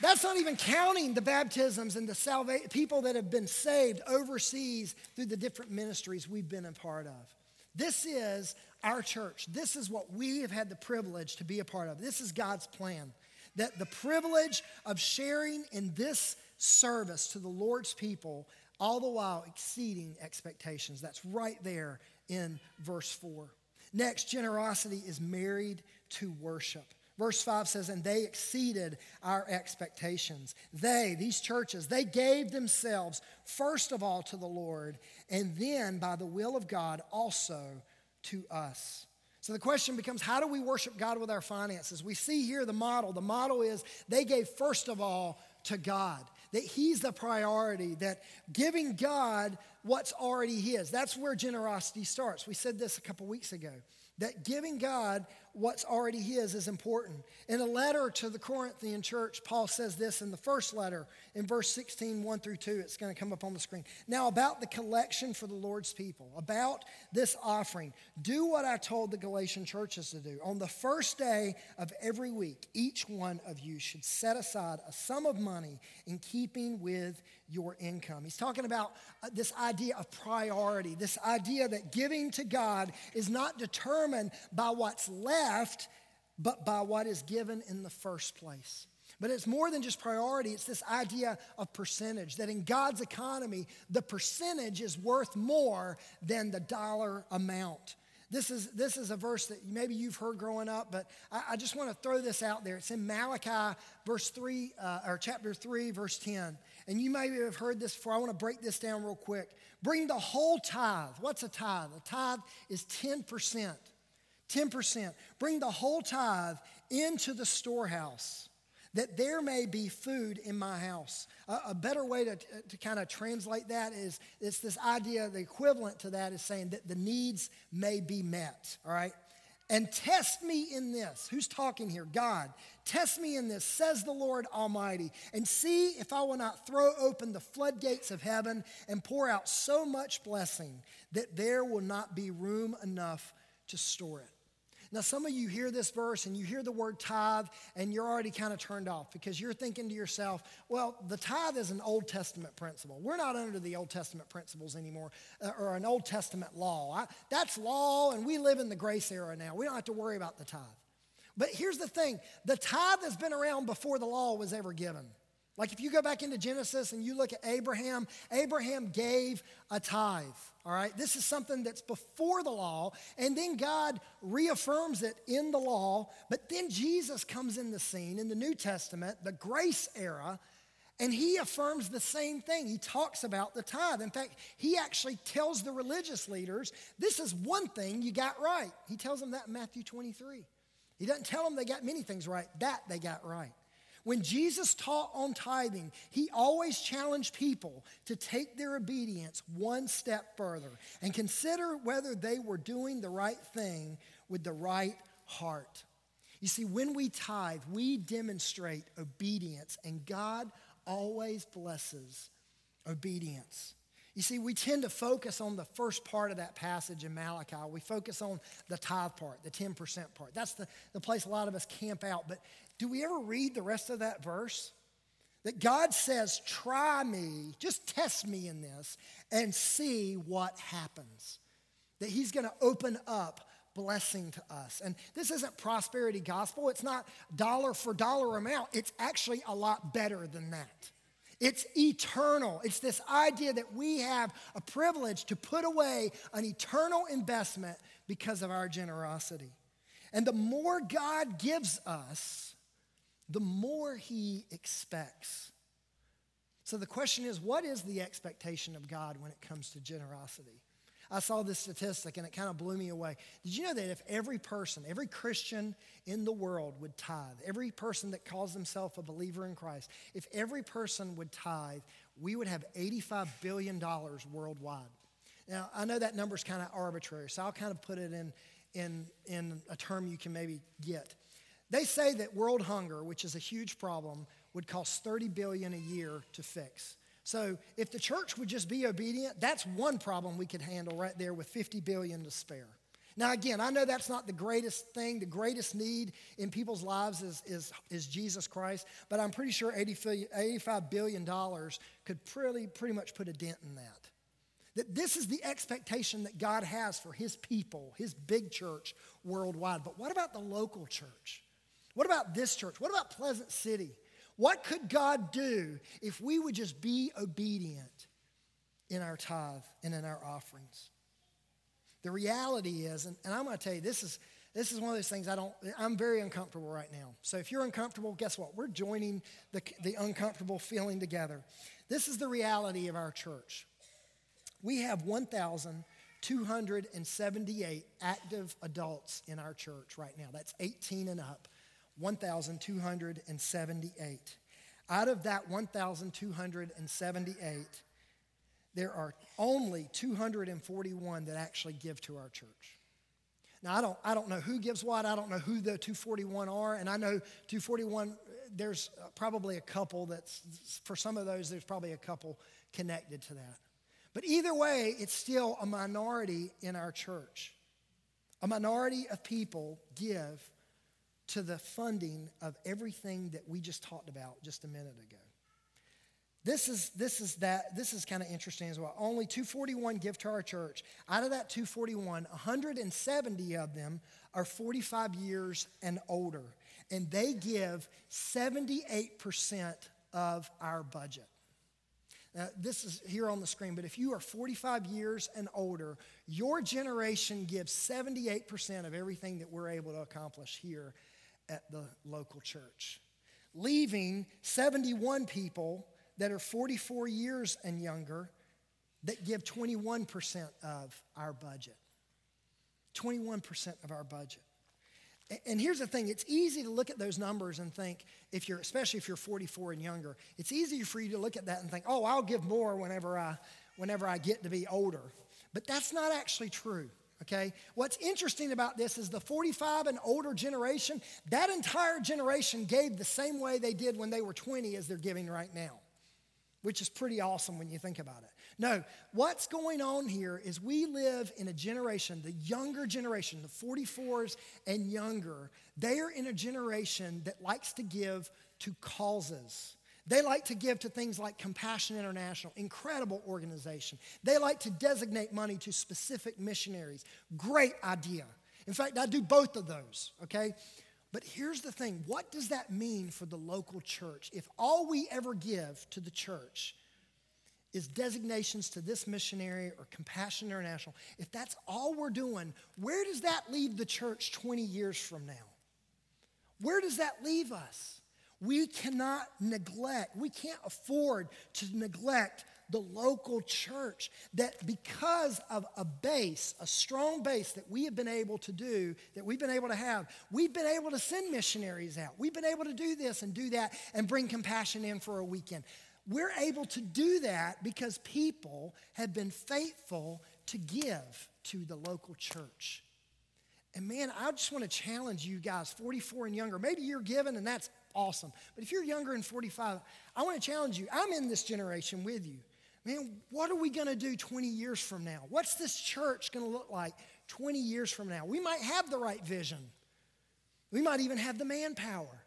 that's not even counting the baptisms and the salva- people that have been saved overseas through the different ministries we've been a part of. This is our church. This is what we have had the privilege to be a part of. This is God's plan. That the privilege of sharing in this service to the Lord's people, all the while exceeding expectations. That's right there in verse 4. Next, generosity is married to worship. Verse 5 says, And they exceeded our expectations. They, these churches, they gave themselves first of all to the Lord, and then by the will of God also to us. So the question becomes how do we worship God with our finances? We see here the model. The model is they gave first of all to God, that He's the priority, that giving God what's already His. That's where generosity starts. We said this a couple weeks ago that giving God what's already His is important. In a letter to the Corinthian church, Paul says this in the first letter, in verse 16, 1 through 2. It's going to come up on the screen. Now, about the collection for the Lord's people, about this offering, do what I told the Galatian churches to do. On the first day of every week, each one of you should set aside a sum of money in keeping with your income. He's talking about uh, this idea of priority, this idea that giving to God is not determined by what's left left, but by what is given in the first place. But it's more than just priority, it's this idea of percentage that in God's economy, the percentage is worth more than the dollar amount. This is, this is a verse that maybe you've heard growing up, but I, I just want to throw this out there. It's in Malachi, verse 3, uh, or chapter 3, verse 10. And you maybe have heard this before. I want to break this down real quick. Bring the whole tithe. What's a tithe? A tithe is 10%. 10%. Bring the whole tithe into the storehouse that there may be food in my house. A, a better way to, to kind of translate that is it's this idea, the equivalent to that is saying that the needs may be met, all right? And test me in this. Who's talking here? God. Test me in this, says the Lord Almighty, and see if I will not throw open the floodgates of heaven and pour out so much blessing that there will not be room enough to store it. Now, some of you hear this verse and you hear the word tithe and you're already kind of turned off because you're thinking to yourself, well, the tithe is an Old Testament principle. We're not under the Old Testament principles anymore uh, or an Old Testament law. I, that's law and we live in the grace era now. We don't have to worry about the tithe. But here's the thing the tithe has been around before the law was ever given. Like if you go back into Genesis and you look at Abraham, Abraham gave a tithe. All right, this is something that's before the law, and then God reaffirms it in the law. But then Jesus comes in the scene in the New Testament, the grace era, and he affirms the same thing. He talks about the tithe. In fact, he actually tells the religious leaders, This is one thing you got right. He tells them that in Matthew 23. He doesn't tell them they got many things right, that they got right. When Jesus taught on tithing, he always challenged people to take their obedience one step further and consider whether they were doing the right thing with the right heart. You see, when we tithe, we demonstrate obedience, and God always blesses obedience. You see, we tend to focus on the first part of that passage in Malachi. We focus on the tithe part, the 10% part. That's the, the place a lot of us camp out. But do we ever read the rest of that verse? That God says, try me, just test me in this and see what happens. That He's to open up blessing to us. And this isn't prosperity gospel, it's not dollar for dollar amount, it's actually a lot better than that. It's eternal. It's this idea that we have a privilege to put away an eternal investment because of our generosity. And the more God gives us, the more He expects. So the question is what is the expectation of God when it comes to generosity? I saw this statistic and it kind of blew me away. Did you know that if every person, every Christian in the world would tithe, every person that calls himself a believer in Christ, if every person would tithe, we would have $85 billion worldwide. Now, I know that number is kind of arbitrary, so I'll kind of put it in, in, in a term you can maybe get. They say that world hunger, which is a huge problem, would cost 30 billion a year to fix. So if the church would just be obedient, that's one problem we could handle right there with 50 billion to spare. Now, again, I know that's not the greatest thing. The greatest need in people's lives is, is, is Jesus Christ, but I'm pretty sure $85 billion could pretty, pretty much put a dent in that. That this is the expectation that God has for his people, his big church worldwide. But what about the local church? What about this church? What about Pleasant City? What could God do if we would just be obedient in our tithe and in our offerings? The reality is, and, and I'm going to tell you, this is, this is one of those things I don't, I'm very uncomfortable right now. So if you're uncomfortable, guess what? We're joining the, the uncomfortable feeling together. This is the reality of our church. We have 1,278 active adults in our church right now. That's 18 and up. 1,278. Out of that 1,278, there are only 241 that actually give to our church. Now, I don't, I don't know who gives what. I don't know who the 241 are. And I know 241, there's probably a couple that's, for some of those, there's probably a couple connected to that. But either way, it's still a minority in our church. A minority of people give to the funding of everything that we just talked about just a minute ago. This is, this is that this is kind of interesting as well. Only 241 give to our church. Out of that 241, 170 of them are 45 years and older, and they give 78% of our budget. Now, this is here on the screen, but if you are 45 years and older, your generation gives 78% of everything that we're able to accomplish here at the local church, leaving 71 people that are 44 years and younger that give 21% of our budget. 21% of our budget. And here's the thing it's easy to look at those numbers and think, if you're, especially if you're 44 and younger, it's easy for you to look at that and think, oh, I'll give more whenever I, whenever I get to be older. But that's not actually true okay? What's interesting about this is the 45 and older generation, that entire generation gave the same way they did when they were 20 as they're giving right now, which is pretty awesome when you think about it. No, what's going on here is we live in a generation, the younger generation, the 44s and younger, they are in a generation that likes to give to causes they like to give to things like Compassion International, incredible organization. They like to designate money to specific missionaries. Great idea. In fact, I do both of those, okay? But here's the thing what does that mean for the local church? If all we ever give to the church is designations to this missionary or Compassion International, if that's all we're doing, where does that leave the church 20 years from now? Where does that leave us? We cannot neglect, we can't afford to neglect the local church. That because of a base, a strong base that we have been able to do, that we've been able to have, we've been able to send missionaries out. We've been able to do this and do that and bring compassion in for a weekend. We're able to do that because people have been faithful to give to the local church. And man, I just want to challenge you guys, 44 and younger. Maybe you're given, and that's awesome. But if you're younger than 45, I want to challenge you. I'm in this generation with you. Man, what are we going to do 20 years from now? What's this church going to look like 20 years from now? We might have the right vision, we might even have the manpower.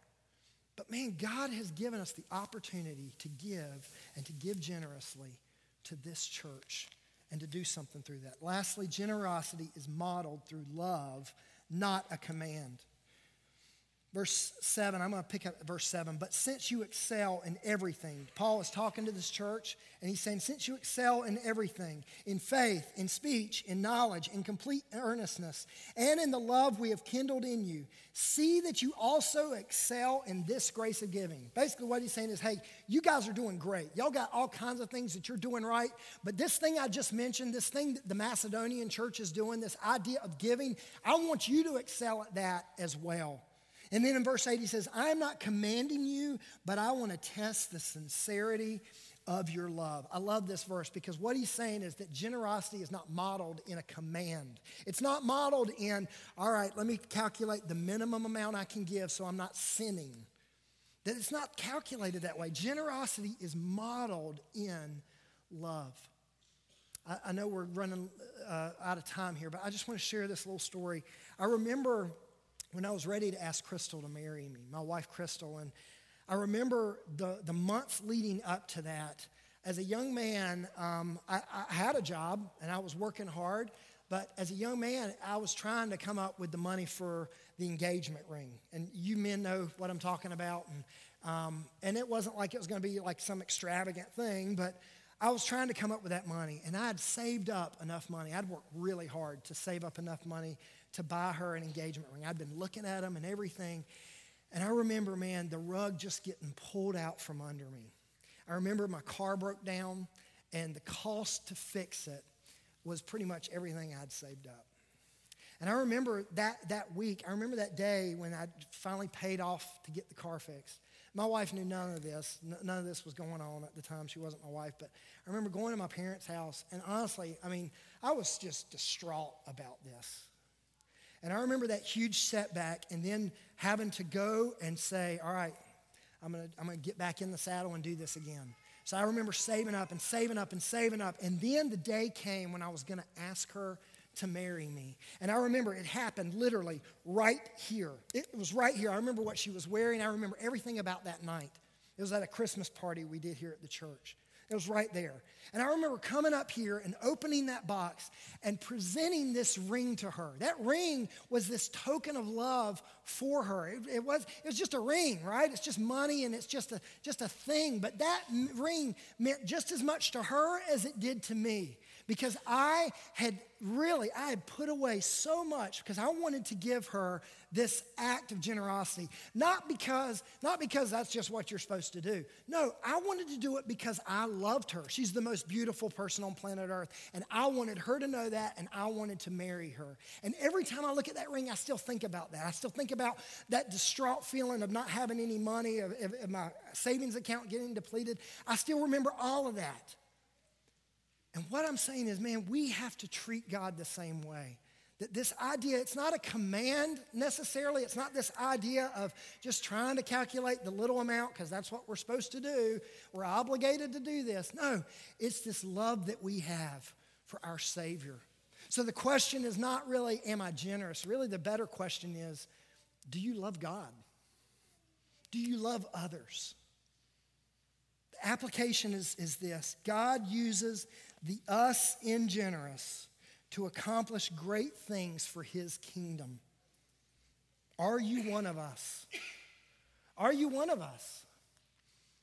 But man, God has given us the opportunity to give and to give generously to this church and to do something through that. Lastly, generosity is modeled through love, not a command. Verse 7, I'm going to pick up verse 7. But since you excel in everything, Paul is talking to this church, and he's saying, Since you excel in everything, in faith, in speech, in knowledge, in complete earnestness, and in the love we have kindled in you, see that you also excel in this grace of giving. Basically, what he's saying is, Hey, you guys are doing great. Y'all got all kinds of things that you're doing right, but this thing I just mentioned, this thing that the Macedonian church is doing, this idea of giving, I want you to excel at that as well. And then in verse 8, he says, I am not commanding you, but I want to test the sincerity of your love. I love this verse because what he's saying is that generosity is not modeled in a command. It's not modeled in, all right, let me calculate the minimum amount I can give so I'm not sinning. That it's not calculated that way. Generosity is modeled in love. I, I know we're running uh, out of time here, but I just want to share this little story. I remember when I was ready to ask Crystal to marry me, my wife Crystal. And I remember the, the months leading up to that. As a young man, um, I, I had a job and I was working hard. But as a young man, I was trying to come up with the money for the engagement ring. And you men know what I'm talking about. And, um, and it wasn't like it was going to be like some extravagant thing, but I was trying to come up with that money. And I had saved up enough money. I'd worked really hard to save up enough money to buy her an engagement ring. I'd been looking at them and everything. And I remember, man, the rug just getting pulled out from under me. I remember my car broke down, and the cost to fix it was pretty much everything I'd saved up. And I remember that, that week, I remember that day when I finally paid off to get the car fixed. My wife knew none of this. None of this was going on at the time. She wasn't my wife. But I remember going to my parents' house, and honestly, I mean, I was just distraught about this. And I remember that huge setback and then having to go and say, all right, I'm going to I'm going to get back in the saddle and do this again. So I remember saving up and saving up and saving up. And then the day came when I was going to ask her to marry me. And I remember it happened literally right here. It was right here. I remember what she was wearing. I remember everything about that night. It was at a Christmas party we did here at the church. It was right there. And I remember coming up here and opening that box and presenting this ring to her. That ring was this token of love for her. It, it, was, it was just a ring, right? It's just money and it's just a, just a thing. But that ring meant just as much to her as it did to me because I had really, I had put away so much because I wanted to give her this act of generosity. Not because, not because that's just what you're supposed to do. No, I wanted to do it because I loved her. She's the most beautiful person on planet Earth. And I wanted her to know that and I wanted to marry her. And every time I look at that ring, I still think about that. I still think about that distraught feeling of not having any money, of, of, of my savings account getting depleted. I still remember all of that. And what I'm saying is, man, we have to treat God the same way. That this idea, it's not a command necessarily. It's not this idea of just trying to calculate the little amount because that's what we're supposed to do. We're obligated to do this. No, it's this love that we have for our Savior. So the question is not really, am I generous? Really, the better question is, do you love God? Do you love others? The application is, is this God uses the us in generous to accomplish great things for his kingdom. Are you one of us? Are you one of us?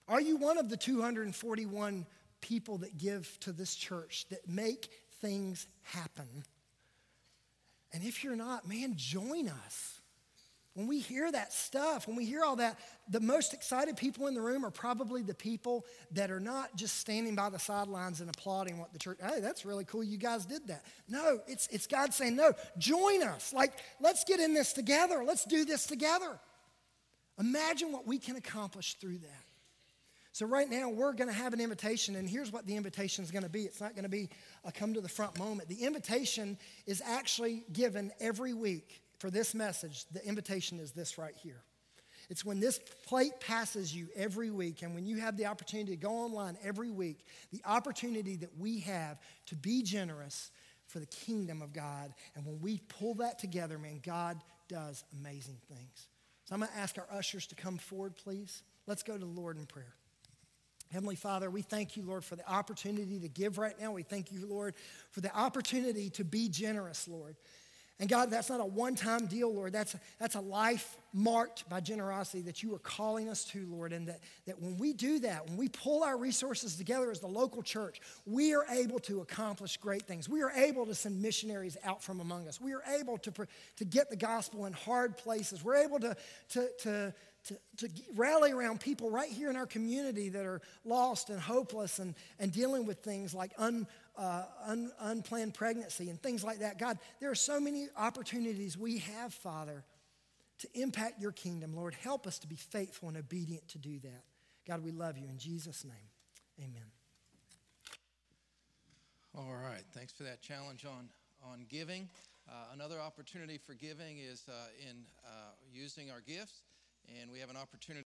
Are you one of the 241 people that give to this church that make things happen? And if you're not, man, join us. When we hear that stuff, when we hear all that, the most excited people in the room are probably the people that are not just standing by the sidelines and applauding what the church, hey, that's really cool, you guys did that. No, it's, it's God saying, no, join us. Like, let's get in this together. Let's do this together. Imagine what we can accomplish through that. So, right now, we're going to have an invitation, and here's what the invitation is going to be it's not going to be a come to the front moment. The invitation is actually given every week for this message, the invitation is this right here. It's when this plate passes you every week and when you have the opportunity to go online every week, the opportunity that we have to be generous for the kingdom of God. And when we pull that together, man, God does amazing things. So I'm going to ask our ushers to come forward, please. Let's go to the Lord in prayer. Heavenly Father, we thank you, Lord, for the opportunity to give right now. We thank you, Lord, for the opportunity to be generous, Lord. And God, that's not a one time deal, Lord. That's a, that's a life marked by generosity that you are calling us to, Lord. And that, that when we do that, when we pull our resources together as the local church, we are able to accomplish great things. We are able to send missionaries out from among us. We are able to, to get the gospel in hard places. We're able to, to, to, to, to rally around people right here in our community that are lost and hopeless and, and dealing with things like un, uh, un, unplanned pregnancy and things like that. God, there are so many opportunities we have, Father, to impact your kingdom. Lord, help us to be faithful and obedient to do that. God, we love you. In Jesus' name, amen. All right, thanks for that challenge on, on giving. Uh, another opportunity for giving is uh, in uh, using our gifts, and we have an opportunity.